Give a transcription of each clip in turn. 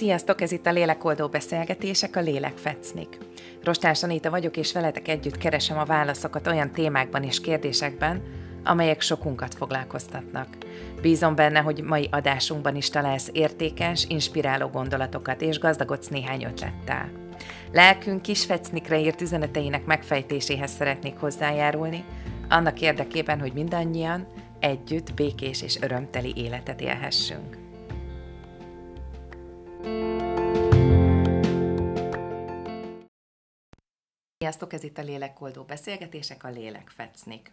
Sziasztok, ez itt a Lélekoldó Beszélgetések, a Lélek Fecnik. Rostás Anita vagyok, és veletek együtt keresem a válaszokat olyan témákban és kérdésekben, amelyek sokunkat foglalkoztatnak. Bízom benne, hogy mai adásunkban is találsz értékes, inspiráló gondolatokat, és gazdagodsz néhány ötlettel. Lelkünk kis fecnikre írt üzeneteinek megfejtéséhez szeretnék hozzájárulni, annak érdekében, hogy mindannyian együtt békés és örömteli életet élhessünk. Sziasztok, ez itt a Lélekoldó Beszélgetések, a Lélek Fecnik.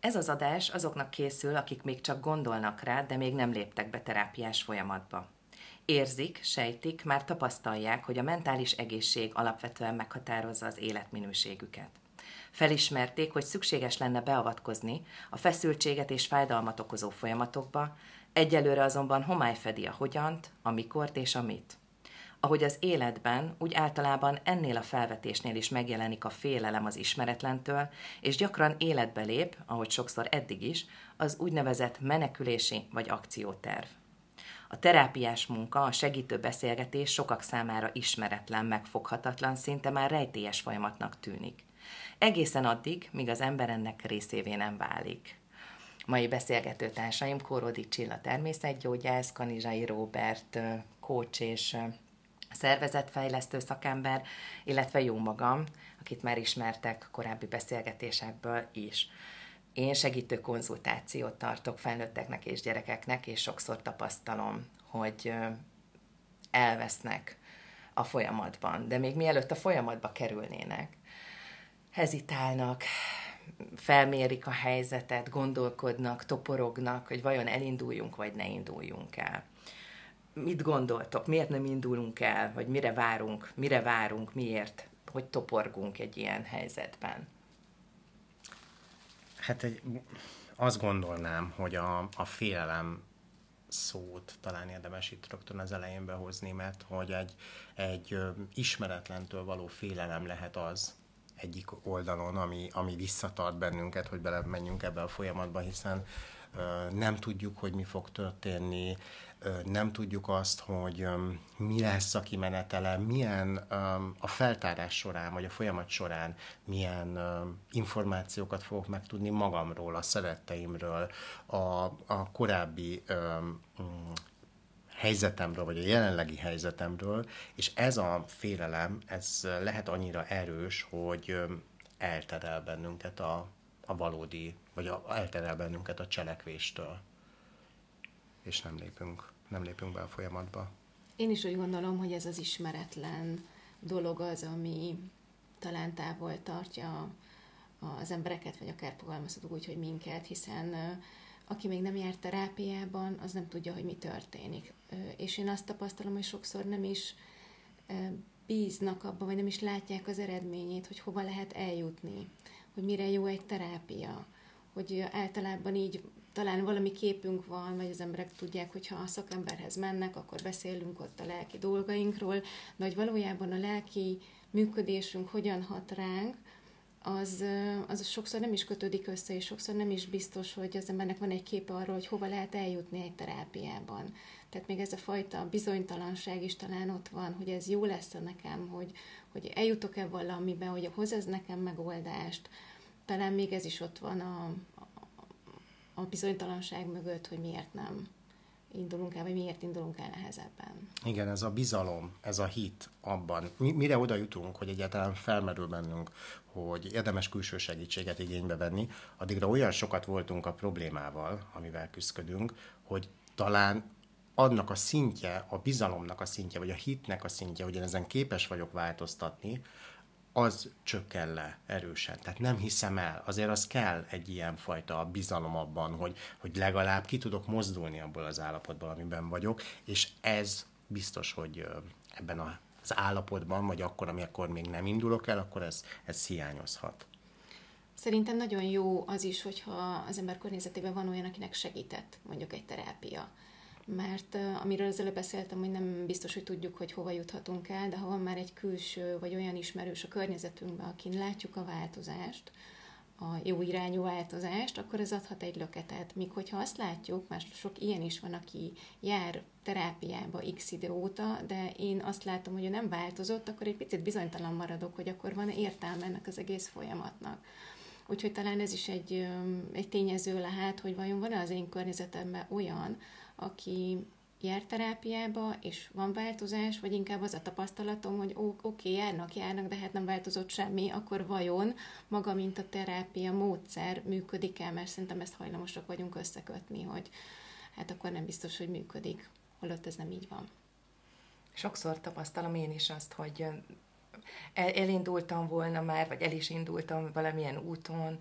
Ez az adás azoknak készül, akik még csak gondolnak rá, de még nem léptek be terápiás folyamatba. Érzik, sejtik, már tapasztalják, hogy a mentális egészség alapvetően meghatározza az életminőségüket. Felismerték, hogy szükséges lenne beavatkozni a feszültséget és fájdalmat okozó folyamatokba, egyelőre azonban homály fedi a hogyant, a mikort és a mit. Ahogy az életben, úgy általában ennél a felvetésnél is megjelenik a félelem az ismeretlentől, és gyakran életbe lép, ahogy sokszor eddig is, az úgynevezett menekülési vagy akcióterv. A terápiás munka, a segítő beszélgetés sokak számára ismeretlen, megfoghatatlan, szinte már rejtélyes folyamatnak tűnik. Egészen addig, míg az ember ennek részévé nem válik. Mai beszélgető társaim Kóródi Csilla természetgyógyász, Kanizsai Róbert, coach és szervezetfejlesztő szakember, illetve jó magam, akit már ismertek korábbi beszélgetésekből is. Én segítő konzultációt tartok felnőtteknek és gyerekeknek, és sokszor tapasztalom, hogy elvesznek a folyamatban, de még mielőtt a folyamatba kerülnének, hezitálnak, felmérik a helyzetet, gondolkodnak, toporognak, hogy vajon elinduljunk, vagy ne induljunk el mit gondoltok, miért nem indulunk el, vagy mire várunk, mire várunk, miért, hogy toporgunk egy ilyen helyzetben? Hát egy, azt gondolnám, hogy a, a félelem szót talán érdemes itt rögtön az elején behozni, mert hogy egy, egy ismeretlentől való félelem lehet az egyik oldalon, ami, ami visszatart bennünket, hogy belemenjünk ebbe a folyamatba, hiszen nem tudjuk, hogy mi fog történni, nem tudjuk azt, hogy mi lesz a kimenetele, milyen a feltárás során, vagy a folyamat során milyen információkat fogok megtudni magamról, a szeretteimről, a, a korábbi mm, helyzetemről, vagy a jelenlegi helyzetemről, és ez a félelem, ez lehet annyira erős, hogy elterel bennünket a, a valódi, vagy a, elterel bennünket a cselekvéstől, és nem lépünk, nem lépünk be a folyamatba. Én is úgy gondolom, hogy ez az ismeretlen dolog az, ami talán távol tartja az embereket, vagy akár fogalmazhatunk úgy, hogy minket, hiszen aki még nem járt terápiában, az nem tudja, hogy mi történik. És én azt tapasztalom, hogy sokszor nem is bíznak abban, vagy nem is látják az eredményét, hogy hova lehet eljutni hogy mire jó egy terápia, hogy általában így talán valami képünk van, vagy az emberek tudják, hogy ha a szakemberhez mennek, akkor beszélünk ott a lelki dolgainkról, de hogy valójában a lelki működésünk hogyan hat ránk, az, az sokszor nem is kötődik össze, és sokszor nem is biztos, hogy az embernek van egy képe arról, hogy hova lehet eljutni egy terápiában. Tehát még ez a fajta bizonytalanság is talán ott van, hogy ez jó lesz nekem, hogy, hogy eljutok-e valamibe, hogy hoz ez nekem megoldást. Talán még ez is ott van a, a bizonytalanság mögött, hogy miért nem indulunk el, vagy miért indulunk el nehezebben. Igen, ez a bizalom, ez a hit abban. Mi, mire oda jutunk, hogy egyáltalán felmerül bennünk, hogy érdemes külső segítséget igénybe venni, addigra olyan sokat voltunk a problémával, amivel küzdködünk, hogy talán annak a szintje, a bizalomnak a szintje, vagy a hitnek a szintje, hogy én ezen képes vagyok változtatni, az csökken le erősen. Tehát nem hiszem el. Azért az kell egy ilyen fajta bizalom abban, hogy, hogy legalább ki tudok mozdulni abból az állapotból, amiben vagyok, és ez biztos, hogy ebben az állapotban, vagy akkor, amikor még nem indulok el, akkor ez, ez hiányozhat. Szerintem nagyon jó az is, hogyha az ember környezetében van olyan, akinek segített mondjuk egy terápia mert amiről az előbb beszéltem, hogy nem biztos, hogy tudjuk, hogy hova juthatunk el, de ha van már egy külső vagy olyan ismerős a környezetünkben, akin látjuk a változást, a jó irányú változást, akkor ez adhat egy löketet. Míg hogyha azt látjuk, már sok ilyen is van, aki jár terápiába x idő óta, de én azt látom, hogy ő nem változott, akkor egy picit bizonytalan maradok, hogy akkor van értelme ennek az egész folyamatnak. Úgyhogy talán ez is egy, egy tényező lehet, hogy vajon van-e az én környezetemben olyan, aki jár terápiába, és van változás, vagy inkább az a tapasztalatom, hogy oké, okay, járnak, járnak, de hát nem változott semmi, akkor vajon maga, mint a terápia módszer működik el, mert szerintem ezt hajlamosak vagyunk összekötni, hogy hát akkor nem biztos, hogy működik, holott ez nem így van. Sokszor tapasztalom én is azt, hogy el, elindultam volna már, vagy el is indultam valamilyen úton,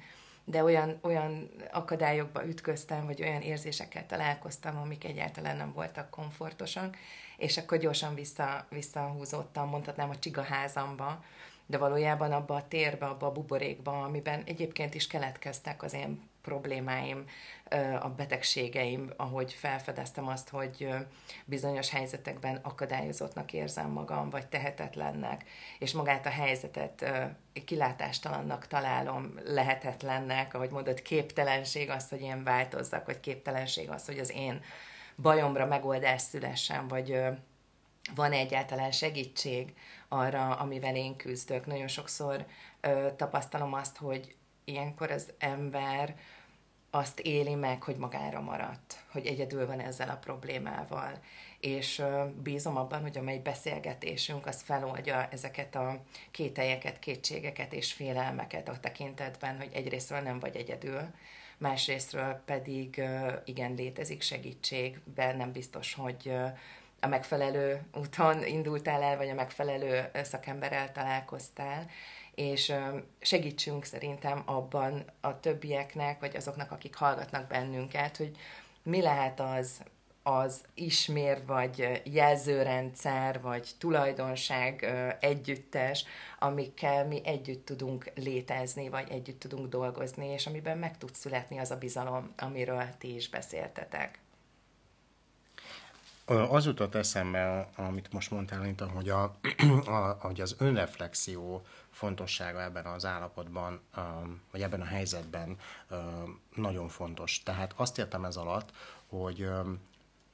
de olyan, olyan akadályokba ütköztem, vagy olyan érzésekkel találkoztam, amik egyáltalán nem voltak komfortosak, és akkor gyorsan vissza, visszahúzódtam, mondhatnám a csigaházamba, de valójában abba a térbe, abba a buborékba, amiben egyébként is keletkeztek az én problémáim, a betegségeim, ahogy felfedeztem azt, hogy bizonyos helyzetekben akadályozottnak érzem magam, vagy tehetetlennek, és magát a helyzetet kilátástalannak találom, lehetetlennek, ahogy mondod, képtelenség az, hogy én változzak, vagy képtelenség az, hogy az én bajomra megoldás szülessen, vagy van egyáltalán segítség arra, amivel én küzdök. Nagyon sokszor ö, tapasztalom azt, hogy ilyenkor az ember azt éli meg, hogy magára maradt, hogy egyedül van ezzel a problémával. És bízom abban, hogy a mely beszélgetésünk az feloldja ezeket a kételjeket, kétségeket és félelmeket a tekintetben, hogy egyrésztről nem vagy egyedül, másrésztről pedig igen, létezik segítség, de nem biztos, hogy a megfelelő úton indultál el, vagy a megfelelő szakemberrel találkoztál, és segítsünk szerintem abban a többieknek, vagy azoknak, akik hallgatnak bennünket, hogy mi lehet az, az ismér, vagy jelzőrendszer, vagy tulajdonság együttes, amikkel mi együtt tudunk létezni, vagy együtt tudunk dolgozni, és amiben meg tud születni az a bizalom, amiről ti is beszéltetek. Az jutott eszembe, amit most mondtál, mint hogy, a, a, hogy az önreflexió fontossága ebben az állapotban, vagy ebben a helyzetben nagyon fontos. Tehát azt értem ez alatt, hogy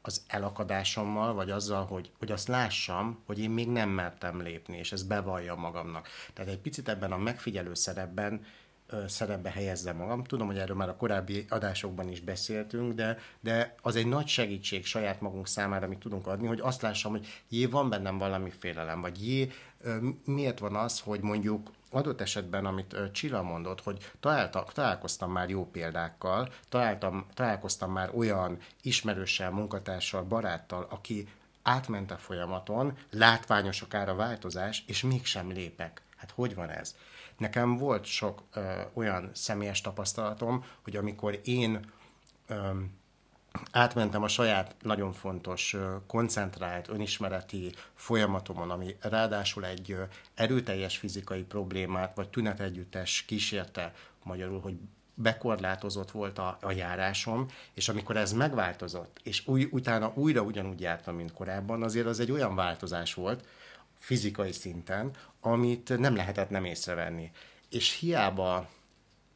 az elakadásommal, vagy azzal, hogy, hogy azt lássam, hogy én még nem mertem lépni, és ezt bevalljam magamnak. Tehát egy picit ebben a megfigyelő szerepben szerepbe helyezzem magam. Tudom, hogy erről már a korábbi adásokban is beszéltünk, de, de az egy nagy segítség saját magunk számára, amit tudunk adni, hogy azt lássam, hogy jé, van bennem valami félelem, vagy jé, miért van az, hogy mondjuk adott esetben, amit Csilla mondott, hogy találtak, találkoztam már jó példákkal, találtam, találkoztam már olyan ismerőssel, munkatársal, baráttal, aki átment a folyamaton, látványos akár a változás, és mégsem lépek. Hát hogy van ez? Nekem volt sok ö, olyan személyes tapasztalatom, hogy amikor én ö, átmentem a saját nagyon fontos, koncentrált, önismereti folyamatomon, ami ráadásul egy erőteljes fizikai problémát, vagy tünetegyüttes kísérte, magyarul, hogy bekorlátozott volt a, a járásom, és amikor ez megváltozott, és új, utána újra ugyanúgy jártam, mint korábban, azért az egy olyan változás volt, fizikai szinten, amit nem lehetett nem észrevenni. És hiába,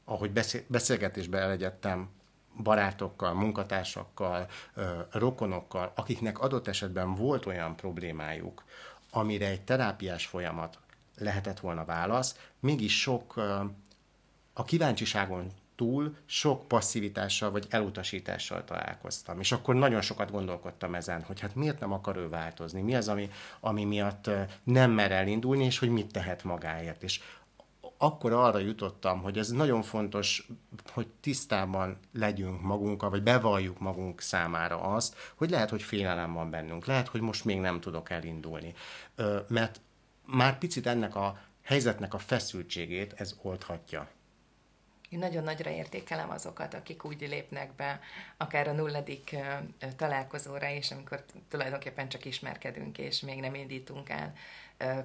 ahogy beszélgetésbe elegyedtem barátokkal, munkatársakkal, rokonokkal, akiknek adott esetben volt olyan problémájuk, amire egy terápiás folyamat lehetett volna válasz, mégis sok a kíváncsiságon túl sok passzivitással vagy elutasítással találkoztam. És akkor nagyon sokat gondolkodtam ezen, hogy hát miért nem akar ő változni, mi az, ami, ami miatt nem mer elindulni, és hogy mit tehet magáért. És akkor arra jutottam, hogy ez nagyon fontos, hogy tisztában legyünk magunkkal, vagy bevalljuk magunk számára azt, hogy lehet, hogy félelem van bennünk, lehet, hogy most még nem tudok elindulni. Mert már picit ennek a helyzetnek a feszültségét ez oldhatja. Én nagyon nagyra értékelem azokat, akik úgy lépnek be, akár a nulladik találkozóra is, amikor tulajdonképpen csak ismerkedünk, és még nem indítunk el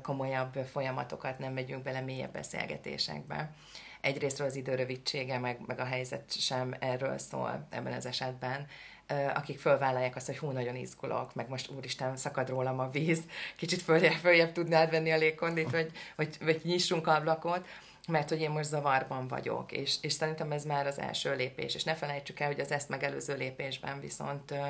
komolyabb folyamatokat, nem megyünk bele mélyebb beszélgetésekbe. Egyrésztről az idő rövidsége, meg, meg a helyzet sem erről szól ebben az esetben, akik fölvállalják azt, hogy hú, nagyon izgulok, meg most úristen, szakad rólam a víz, kicsit följebb, följebb tudnád venni a légkondit, vagy, vagy, vagy nyissunk ablakot, mert hogy én most zavarban vagyok, és, és szerintem ez már az első lépés, és ne felejtsük el, hogy az ezt megelőző lépésben viszont ö,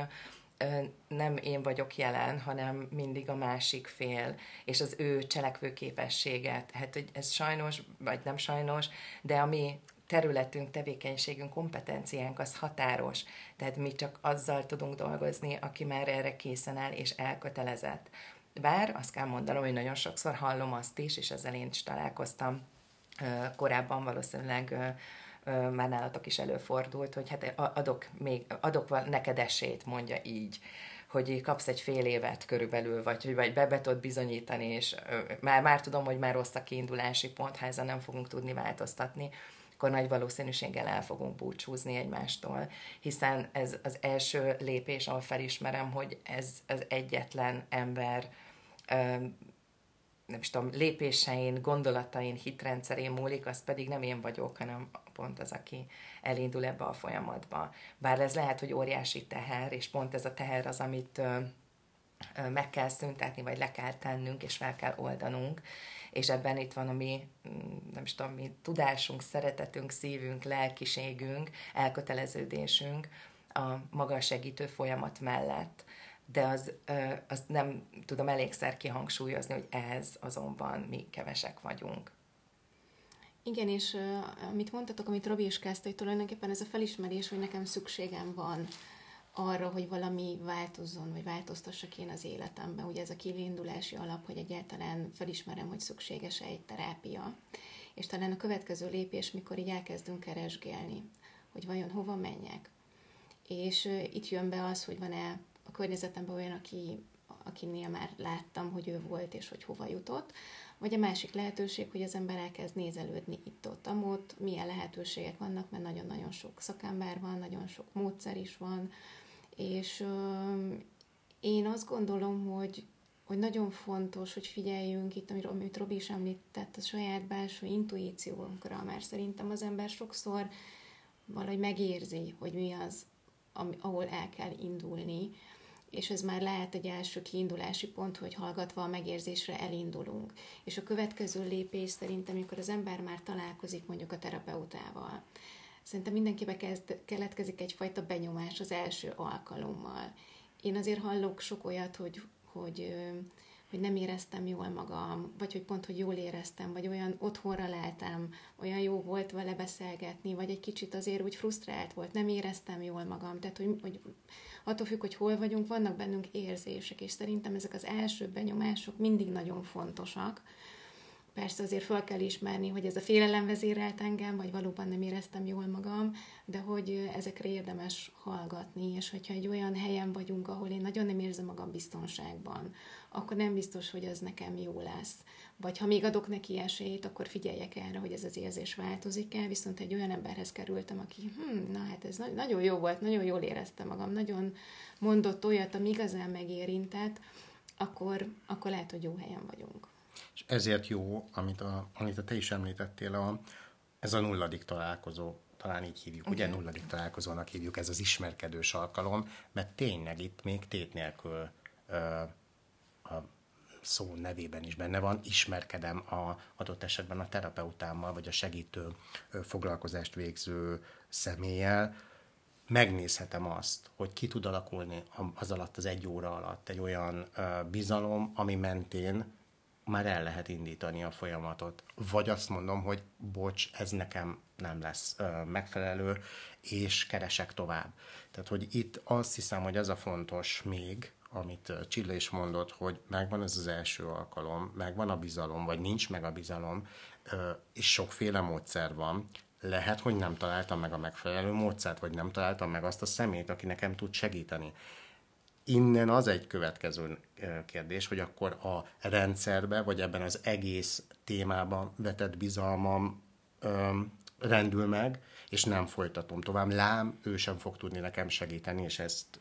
ö, nem én vagyok jelen, hanem mindig a másik fél, és az ő cselekvő képességet. Hát, hogy ez sajnos, vagy nem sajnos, de a mi területünk, tevékenységünk, kompetenciánk az határos. Tehát mi csak azzal tudunk dolgozni, aki már erre készen áll és elkötelezett. Bár azt kell mondanom, hogy nagyon sokszor hallom azt is, és ezzel én is találkoztam korábban valószínűleg már nálatok is előfordult, hogy hát adok, még, adok neked esélyt, mondja így hogy kapsz egy fél évet körülbelül, vagy hogy vagy be, tudod bizonyítani, és már, már tudom, hogy már rossz a kiindulási pont, ha ezzel nem fogunk tudni változtatni, akkor nagy valószínűséggel el fogunk búcsúzni egymástól, hiszen ez az első lépés, ahol felismerem, hogy ez az egyetlen ember nem is tudom, lépésein, gondolatain, hitrendszerén múlik, az pedig nem én vagyok, hanem pont az, aki elindul ebbe a folyamatba. Bár ez lehet, hogy óriási teher, és pont ez a teher az, amit meg kell szüntetni, vagy le kell tennünk, és fel kell oldanunk, és ebben itt van a mi, mm, nem is tudom, mi tudásunk, szeretetünk, szívünk, lelkiségünk, elköteleződésünk a maga segítő folyamat mellett de az, az nem tudom elégszer kihangsúlyozni, hogy ez azonban mi kevesek vagyunk. Igen, és amit mondtatok, amit Robi is kezdte, hogy tulajdonképpen ez a felismerés, hogy nekem szükségem van arra, hogy valami változzon, vagy változtassak én az életemben. Ugye ez a kiindulási alap, hogy egyáltalán felismerem, hogy szükséges egy terápia. És talán a következő lépés, mikor így elkezdünk keresgélni, hogy vajon hova menjek. És itt jön be az, hogy van-e környezetemben olyan, aki, akinél már láttam, hogy ő volt és hogy hova jutott, vagy a másik lehetőség, hogy az ember elkezd nézelődni itt-ott, amott, milyen lehetőségek vannak, mert nagyon-nagyon sok szakember van, nagyon sok módszer is van, és ö, én azt gondolom, hogy, hogy nagyon fontos, hogy figyeljünk itt, amit Robi is említett, a saját belső intuíciónkra, mert szerintem az ember sokszor valahogy megérzi, hogy mi az, ami, ahol el kell indulni, és ez már lehet egy első kiindulási pont, hogy hallgatva a megérzésre elindulunk. És a következő lépés szerintem, amikor az ember már találkozik mondjuk a terapeutával, szerintem mindenkibe kezd, keletkezik egyfajta benyomás az első alkalommal. Én azért hallok sok olyat, hogy, hogy hogy nem éreztem jól magam, vagy hogy pont, hogy jól éreztem, vagy olyan otthonra leltem, olyan jó volt vele beszélgetni, vagy egy kicsit azért úgy frusztrált volt, nem éreztem jól magam. Tehát, hogy, hogy attól függ, hogy hol vagyunk, vannak bennünk érzések, és szerintem ezek az első benyomások mindig nagyon fontosak, Persze azért fel kell ismerni, hogy ez a félelem vezérelt engem, vagy valóban nem éreztem jól magam, de hogy ezekre érdemes hallgatni, és hogyha egy olyan helyen vagyunk, ahol én nagyon nem érzem magam biztonságban, akkor nem biztos, hogy az nekem jó lesz. Vagy ha még adok neki esélyt, akkor figyeljek erre, hogy ez az érzés változik el, viszont egy olyan emberhez kerültem, aki, hm, na hát ez nagyon jó volt, nagyon jól éreztem magam, nagyon mondott olyat, ami igazán megérintett, akkor, akkor lehet, hogy jó helyen vagyunk. És ezért jó, amit a, amit a te is említettél, a, ez a nulladik találkozó, talán így hívjuk, okay. ugye nulladik találkozónak hívjuk, ez az ismerkedős alkalom, mert tényleg itt még tét nélkül ö, szó nevében is benne van, ismerkedem a adott esetben a terapeutámmal, vagy a segítő foglalkozást végző személlyel, megnézhetem azt, hogy ki tud alakulni az alatt, az egy óra alatt egy olyan bizalom, ami mentén már el lehet indítani a folyamatot. Vagy azt mondom, hogy bocs, ez nekem nem lesz megfelelő, és keresek tovább. Tehát, hogy itt azt hiszem, hogy ez a fontos még, amit Csilla is mondott, hogy megvan ez az első alkalom, megvan a bizalom, vagy nincs meg a bizalom, és sokféle módszer van, lehet, hogy nem találtam meg a megfelelő módszert, vagy nem találtam meg azt a szemét, aki nekem tud segíteni. Innen az egy következő kérdés, hogy akkor a rendszerbe, vagy ebben az egész témában vetett bizalmam öm, rendül meg, és nem folytatom tovább. Lám, ő sem fog tudni nekem segíteni, és ezt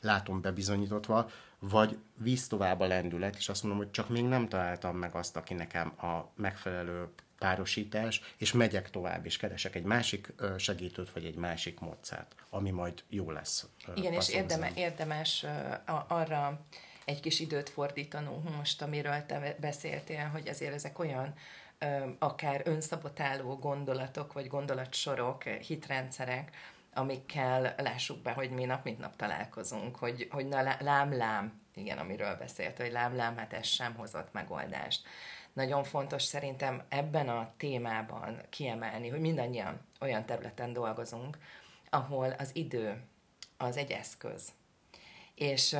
látom bebizonyítottva, vagy víz tovább a lendület, és azt mondom, hogy csak még nem találtam meg azt, aki nekem a megfelelő párosítás, és megyek tovább, és keresek egy másik segítőt, vagy egy másik módszert, ami majd jó lesz. Igen, és érdeme, érdemes arra egy kis időt fordítanunk most, amiről te beszéltél, hogy azért ezek olyan akár önszabotáló gondolatok, vagy gondolatsorok, hitrendszerek, amikkel lássuk be, hogy mi nap mint nap találkozunk, hogy, hogy na lám, lám, igen, amiről beszélt, hogy lám, lám, hát ez sem hozott megoldást. Nagyon fontos szerintem ebben a témában kiemelni, hogy mindannyian olyan területen dolgozunk, ahol az idő az egy eszköz. És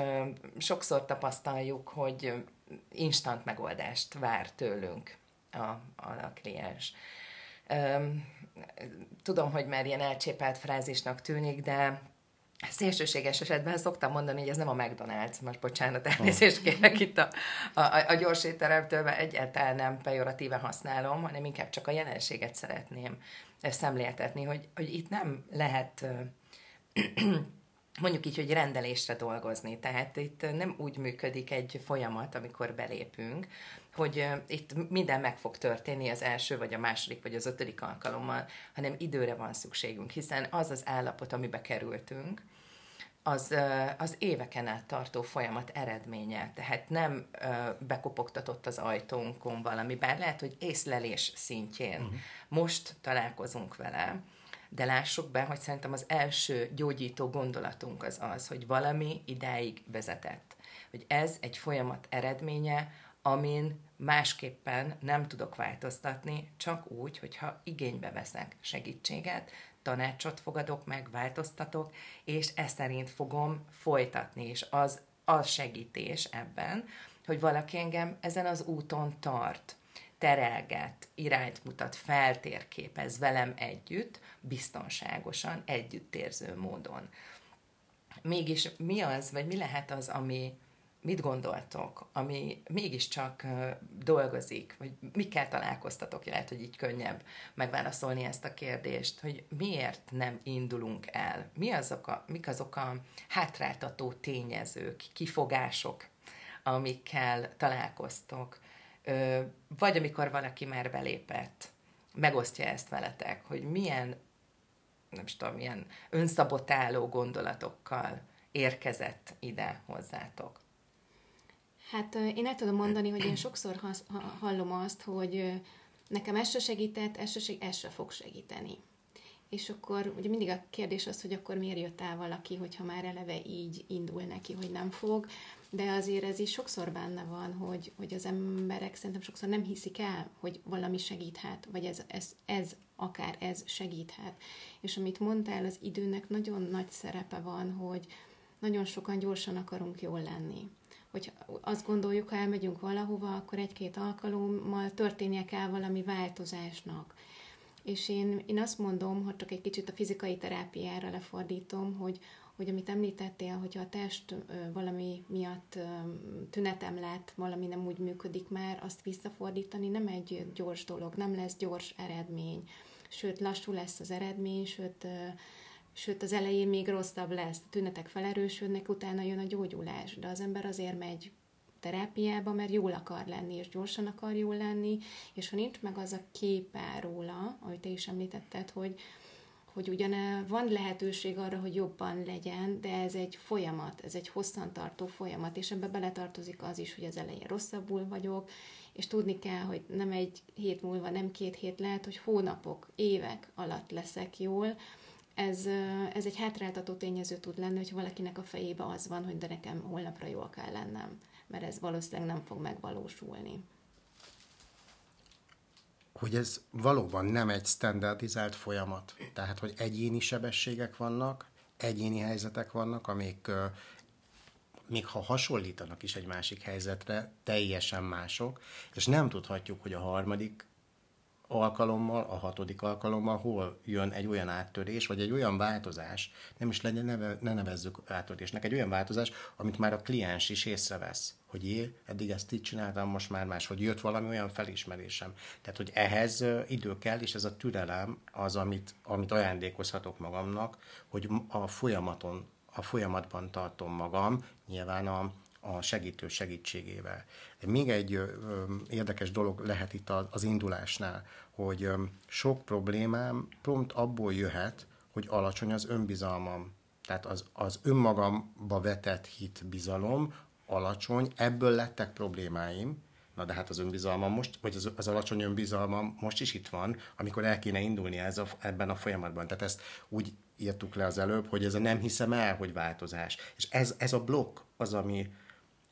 sokszor tapasztaljuk, hogy instant megoldást vár tőlünk a, a, a kliens. Tudom, hogy már ilyen elcsépelt frázisnak tűnik, de szélsőséges esetben szoktam mondani, hogy ez nem a McDonald's, most bocsánat, elnézést kérek itt a, a, a gyors étteremtől, mert egyáltalán nem pejoratíve használom, hanem inkább csak a jelenséget szeretném szemléltetni, hogy, hogy itt nem lehet mondjuk így, hogy rendelésre dolgozni. Tehát itt nem úgy működik egy folyamat, amikor belépünk, hogy itt minden meg fog történni az első, vagy a második, vagy az ötödik alkalommal, hanem időre van szükségünk, hiszen az az állapot, amibe kerültünk, az, az éveken át tartó folyamat eredménye. Tehát nem bekopogtatott az ajtónkon valami, bár lehet, hogy észlelés szintjén uh-huh. most találkozunk vele, de lássuk be, hogy szerintem az első gyógyító gondolatunk az az, hogy valami idáig vezetett. Hogy ez egy folyamat eredménye, amin másképpen nem tudok változtatni, csak úgy, hogyha igénybe veszek segítséget, tanácsot fogadok meg, változtatok, és ezt szerint fogom folytatni, és az, az segítés ebben, hogy valaki engem ezen az úton tart, terelget, irányt mutat, feltérképez velem együtt, biztonságosan, együttérző módon. Mégis mi az, vagy mi lehet az, ami, mit gondoltok, ami mégiscsak dolgozik, vagy mikkel találkoztatok, lehet, hogy így könnyebb megválaszolni ezt a kérdést, hogy miért nem indulunk el? Mi azok a, mik azok a hátráltató tényezők, kifogások, amikkel találkoztok? Vagy amikor valaki már belépett, megosztja ezt veletek, hogy milyen, nem is tudom, milyen önszabotáló gondolatokkal érkezett ide hozzátok. Hát én el tudom mondani, hogy én sokszor hasz, hallom azt, hogy nekem ez se segített, ez se, ez se fog segíteni. És akkor ugye mindig a kérdés az, hogy akkor miért jött el valaki, hogyha már eleve így indul neki, hogy nem fog, de azért ez is sokszor benne van, hogy, hogy az emberek szerintem sokszor nem hiszik el, hogy valami segíthet, vagy ez, ez, ez akár ez segíthet. És amit mondtál, az időnek nagyon nagy szerepe van, hogy nagyon sokan gyorsan akarunk jól lenni hogy azt gondoljuk, ha elmegyünk valahova, akkor egy-két alkalommal történnie kell valami változásnak. És én, én azt mondom, hogy csak egy kicsit a fizikai terápiára lefordítom, hogy, hogy amit említettél, hogyha a test valami miatt tünetem lett, valami nem úgy működik már, azt visszafordítani nem egy gyors dolog, nem lesz gyors eredmény. Sőt, lassú lesz az eredmény, sőt, sőt az elején még rosszabb lesz, a tünetek felerősödnek, utána jön a gyógyulás, de az ember azért megy terápiába, mert jól akar lenni, és gyorsan akar jól lenni, és ha nincs meg az a képe róla, ahogy te is említetted, hogy, hogy ugyan van lehetőség arra, hogy jobban legyen, de ez egy folyamat, ez egy hosszantartó folyamat, és ebbe beletartozik az is, hogy az elején rosszabbul vagyok, és tudni kell, hogy nem egy hét múlva, nem két hét, lehet, hogy hónapok, évek alatt leszek jól, ez, ez egy hátráltató tényező tud lenni, hogy valakinek a fejébe az van, hogy de nekem holnapra jól kell lennem, mert ez valószínűleg nem fog megvalósulni. Hogy ez valóban nem egy standardizált folyamat. Tehát, hogy egyéni sebességek vannak, egyéni helyzetek vannak, amik még ha hasonlítanak is egy másik helyzetre, teljesen mások, és nem tudhatjuk, hogy a harmadik alkalommal, a hatodik alkalommal hol jön egy olyan áttörés, vagy egy olyan változás, nem is legyen, neve, ne nevezzük áttörésnek, egy olyan változás, amit már a kliens is észrevesz, hogy én eddig ezt így csináltam, most már más, hogy jött valami olyan felismerésem. Tehát, hogy ehhez idő kell, és ez a türelem az, amit, amit ajándékozhatok magamnak, hogy a folyamaton, a folyamatban tartom magam, nyilván a, a segítő segítségével. Még egy érdekes dolog lehet itt az indulásnál, hogy sok problémám prompt abból jöhet, hogy alacsony az önbizalmam. Tehát az, az önmagamba vetett hit, bizalom alacsony, ebből lettek problémáim, Na de hát az önbizalmam most, vagy az, az alacsony önbizalmam most is itt van, amikor el kéne indulni ez a, ebben a folyamatban. Tehát ezt úgy írtuk le az előbb, hogy ez a nem hiszem el, hogy változás. És ez, ez a blokk az, ami,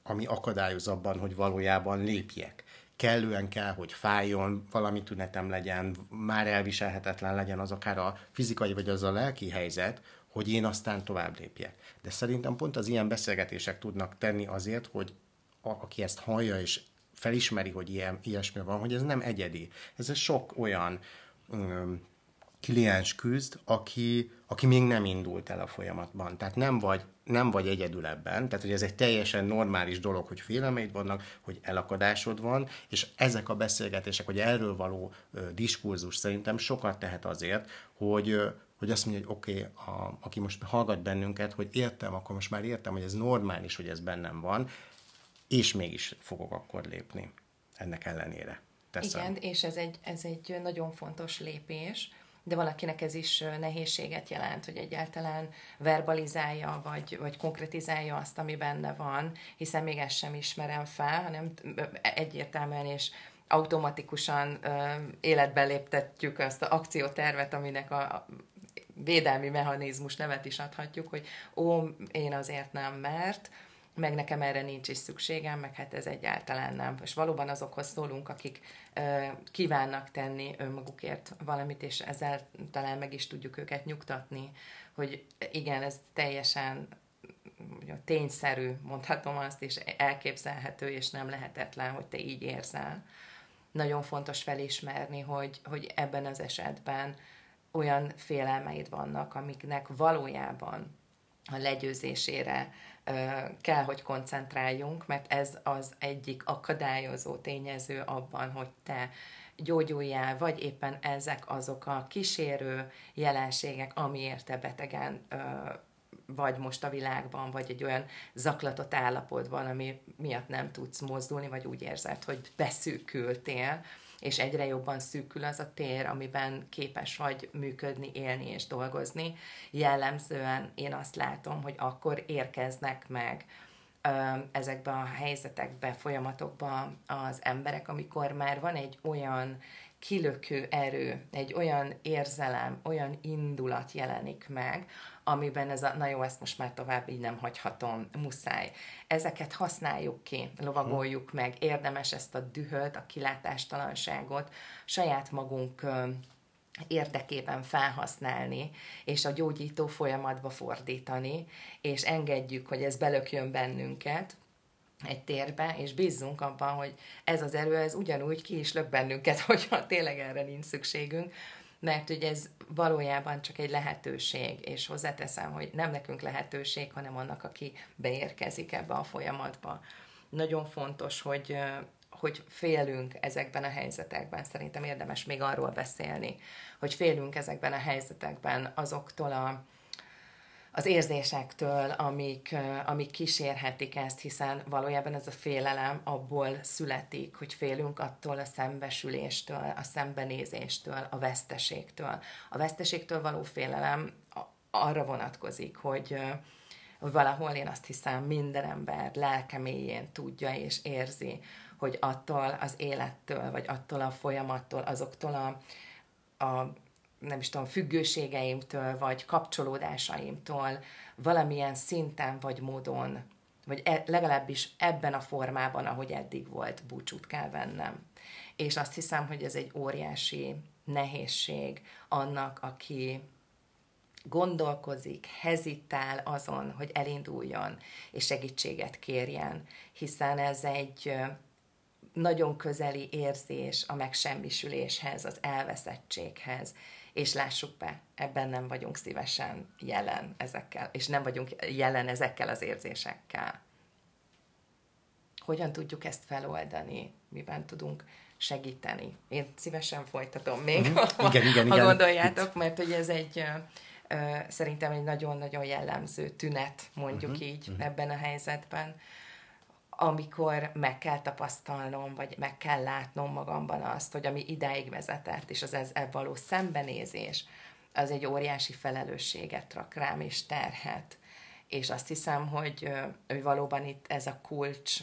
ami akadályoz abban, hogy valójában lépjek. Kellően kell, hogy fájjon, valami tünetem legyen, már elviselhetetlen legyen az akár a fizikai vagy az a lelki helyzet, hogy én aztán tovább lépjek. De szerintem pont az ilyen beszélgetések tudnak tenni azért, hogy a, aki ezt hallja és felismeri, hogy ilyen, ilyesmi van, hogy ez nem egyedi. Ez sok olyan um, kliens küzd, aki, aki még nem indult el a folyamatban. Tehát nem vagy, nem vagy egyedül ebben, tehát hogy ez egy teljesen normális dolog, hogy félelmeid vannak, hogy elakadásod van, és ezek a beszélgetések, hogy erről való diskurzus szerintem sokat tehet azért, hogy, hogy azt mondja, hogy oké, okay, aki most hallgat bennünket, hogy értem, akkor most már értem, hogy ez normális, hogy ez bennem van, és mégis fogok akkor lépni ennek ellenére. Teszem. Igen, és ez egy, ez egy nagyon fontos lépés, de valakinek ez is nehézséget jelent, hogy egyáltalán verbalizálja, vagy, vagy konkretizálja azt, ami benne van, hiszen még ezt sem ismerem fel, hanem egyértelműen és automatikusan életbe léptetjük azt a akciótervet, aminek a védelmi mechanizmus nevet is adhatjuk, hogy ó, én azért nem, mert meg nekem erre nincs is szükségem, meg hát ez egyáltalán nem. És valóban azokhoz szólunk, akik ö, kívánnak tenni önmagukért valamit, és ezzel talán meg is tudjuk őket nyugtatni, hogy igen, ez teljesen tényszerű, mondhatom azt, és elképzelhető, és nem lehetetlen, hogy te így érzel. Nagyon fontos felismerni, hogy, hogy ebben az esetben olyan félelmeid vannak, amiknek valójában a legyőzésére kell, hogy koncentráljunk, mert ez az egyik akadályozó tényező abban, hogy te gyógyuljál, vagy éppen ezek azok a kísérő jelenségek, amiért te betegen vagy most a világban, vagy egy olyan zaklatott állapotban, ami miatt nem tudsz mozdulni, vagy úgy érzed, hogy beszűkültél, és egyre jobban szűkül az a tér, amiben képes vagy működni, élni és dolgozni. Jellemzően én azt látom, hogy akkor érkeznek meg ezekbe a helyzetekbe, folyamatokba az emberek, amikor már van egy olyan kilökő erő, egy olyan érzelem, olyan indulat jelenik meg, amiben ez a, na jó, ezt most már tovább így nem hagyhatom, muszáj. Ezeket használjuk ki, lovagoljuk meg, érdemes ezt a dühöt, a kilátástalanságot saját magunk érdekében felhasználni, és a gyógyító folyamatba fordítani, és engedjük, hogy ez belökjön bennünket, egy térbe, és bízzunk abban, hogy ez az erő, ez ugyanúgy ki is lök bennünket, hogyha tényleg erre nincs szükségünk, mert ugye ez valójában csak egy lehetőség, és hozzáteszem, hogy nem nekünk lehetőség, hanem annak, aki beérkezik ebbe a folyamatba. Nagyon fontos, hogy hogy félünk ezekben a helyzetekben. Szerintem érdemes még arról beszélni, hogy félünk ezekben a helyzetekben azoktól a, az érzésektől, amik, amik kísérhetik ezt, hiszen valójában ez a félelem abból születik, hogy félünk attól a szembesüléstől, a szembenézéstől, a veszteségtől. A veszteségtől való félelem arra vonatkozik, hogy, valahol én azt hiszem minden ember lelkeméjén tudja és érzi, hogy attól az élettől, vagy attól a folyamattól, azoktól a, a nem is tudom, függőségeimtől, vagy kapcsolódásaimtól valamilyen szinten vagy módon, vagy e, legalábbis ebben a formában, ahogy eddig volt, búcsút kell vennem. És azt hiszem, hogy ez egy óriási nehézség annak, aki gondolkozik, hezitál azon, hogy elinduljon és segítséget kérjen, hiszen ez egy nagyon közeli érzés a megsemmisüléshez, az elveszettséghez, és lássuk be, ebben nem vagyunk szívesen jelen ezekkel, és nem vagyunk jelen ezekkel az érzésekkel. Hogyan tudjuk ezt feloldani, miben tudunk segíteni? Én szívesen folytatom még, mm-hmm. ha, igen, igen, ha igen. gondoljátok, mert hogy ez egy szerintem egy nagyon-nagyon jellemző tünet, mondjuk uh-huh, így uh-huh. ebben a helyzetben, amikor meg kell tapasztalnom, vagy meg kell látnom magamban azt, hogy ami idáig vezetett, és az ez való szembenézés, az egy óriási felelősséget rak rám, és terhet. És azt hiszem, hogy, hogy valóban itt ez a kulcs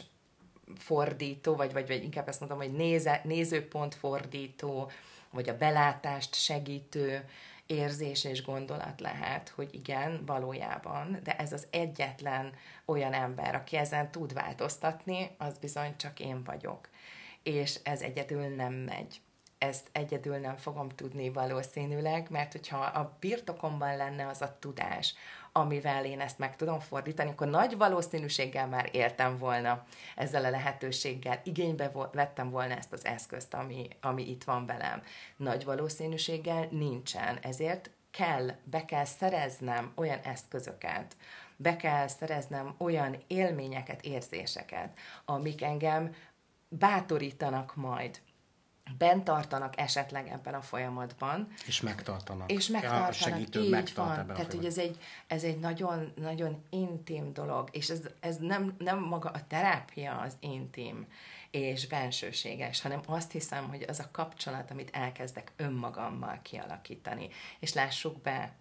fordító, vagy, vagy, vagy inkább ezt mondom, hogy néze, nézőpont fordító, vagy a belátást segítő érzés és gondolat lehet, hogy igen, valójában, de ez az egyetlen olyan ember, aki ezen tud változtatni, az bizony csak én vagyok. És ez egyedül nem megy ezt egyedül nem fogom tudni valószínűleg, mert hogyha a birtokomban lenne az a tudás, amivel én ezt meg tudom fordítani, akkor nagy valószínűséggel már éltem volna ezzel a lehetőséggel, igénybe vettem volna ezt az eszközt, ami, ami itt van velem. Nagy valószínűséggel nincsen, ezért kell, be kell szereznem olyan eszközöket, be kell szereznem olyan élményeket, érzéseket, amik engem bátorítanak majd bent tartanak esetleg ebben a folyamatban. És megtartanak. És megtartanak, a segítő így megtart van. Ebben Tehát, hogy ez egy, ez egy nagyon, nagyon intim dolog, és ez, ez nem, nem maga a terápia az intim és bensőséges, hanem azt hiszem, hogy az a kapcsolat, amit elkezdek önmagammal kialakítani. És lássuk be,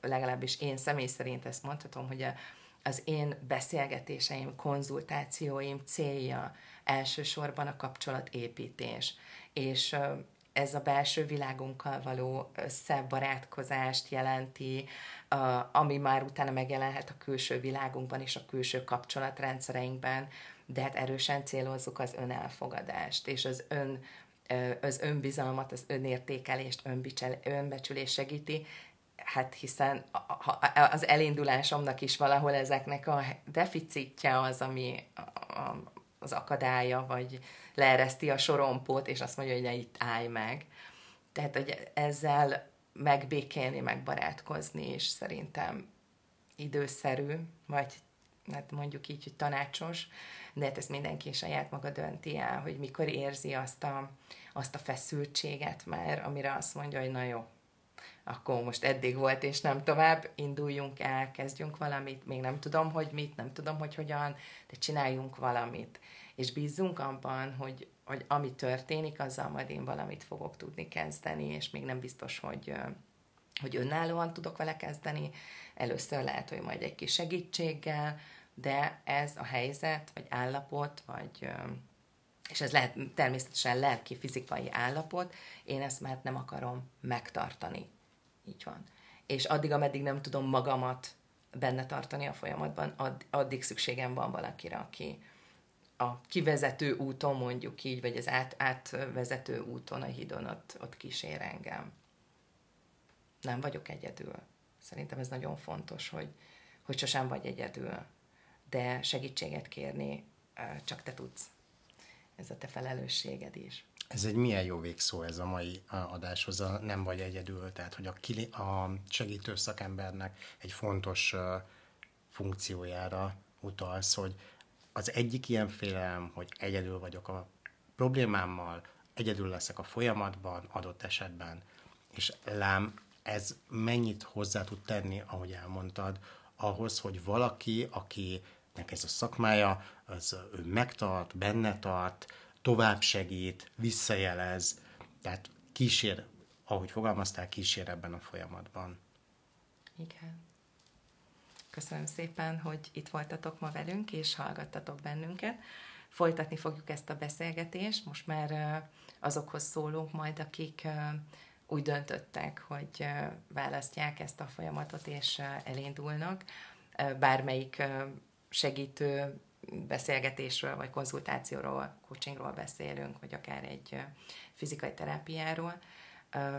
legalábbis én személy szerint ezt mondhatom, hogy a, az én beszélgetéseim, konzultációim célja elsősorban a kapcsolatépítés. És ez a belső világunkkal való szebb barátkozást jelenti, ami már utána megjelenhet a külső világunkban és a külső kapcsolatrendszereinkben, de hát erősen célozzuk az önelfogadást, és az ön az önbizalmat, az önértékelést, önbecsülést segíti, hát hiszen az elindulásomnak is valahol ezeknek a deficitje az, ami az akadálya, vagy leereszti a sorompót, és azt mondja, hogy ne itt állj meg. Tehát, hogy ezzel megbékélni, megbarátkozni, és szerintem időszerű, vagy hát mondjuk így, hogy tanácsos, de hát ezt mindenki saját maga dönti el, hogy mikor érzi azt a, azt a feszültséget már, amire azt mondja, hogy na jó, akkor most eddig volt, és nem tovább, induljunk el, kezdjünk valamit, még nem tudom, hogy mit, nem tudom, hogy hogyan, de csináljunk valamit és bízzunk abban, hogy, hogy ami történik, azzal majd én valamit fogok tudni kezdeni, és még nem biztos, hogy, hogy önállóan tudok vele kezdeni. Először lehet, hogy majd egy kis segítséggel, de ez a helyzet, vagy állapot, vagy és ez lehet természetesen lelki, fizikai állapot, én ezt már nem akarom megtartani. Így van. És addig, ameddig nem tudom magamat benne tartani a folyamatban, addig szükségem van valakire, aki, a kivezető úton mondjuk így, vagy az át, átvezető úton, a hídon ott, ott kísér engem. Nem vagyok egyedül. Szerintem ez nagyon fontos, hogy, hogy sosem vagy egyedül, de segítséget kérni csak te tudsz. Ez a te felelősséged is. Ez egy milyen jó végszó ez a mai adáshoz, a nem vagy egyedül, tehát hogy a, kili, a segítő szakembernek egy fontos funkciójára utalsz, hogy az egyik ilyen félelem, hogy egyedül vagyok a problémámmal, egyedül leszek a folyamatban, adott esetben. És lám, ez mennyit hozzá tud tenni, ahogy elmondtad, ahhoz, hogy valaki, akinek ez a szakmája, az ő megtart, benne tart, tovább segít, visszajelez, tehát kísér, ahogy fogalmaztál, kísér ebben a folyamatban. Igen. Köszönöm szépen, hogy itt voltatok ma velünk, és hallgattatok bennünket. Folytatni fogjuk ezt a beszélgetést. Most már azokhoz szólunk majd, akik úgy döntöttek, hogy választják ezt a folyamatot, és elindulnak. Bármelyik segítő beszélgetésről, vagy konzultációról, coachingról beszélünk, vagy akár egy fizikai terápiáról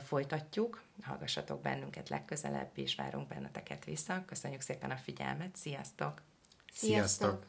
folytatjuk. Hallgassatok bennünket legközelebb, és várunk benneteket vissza. Köszönjük szépen a figyelmet, sziasztok! Sziasztok!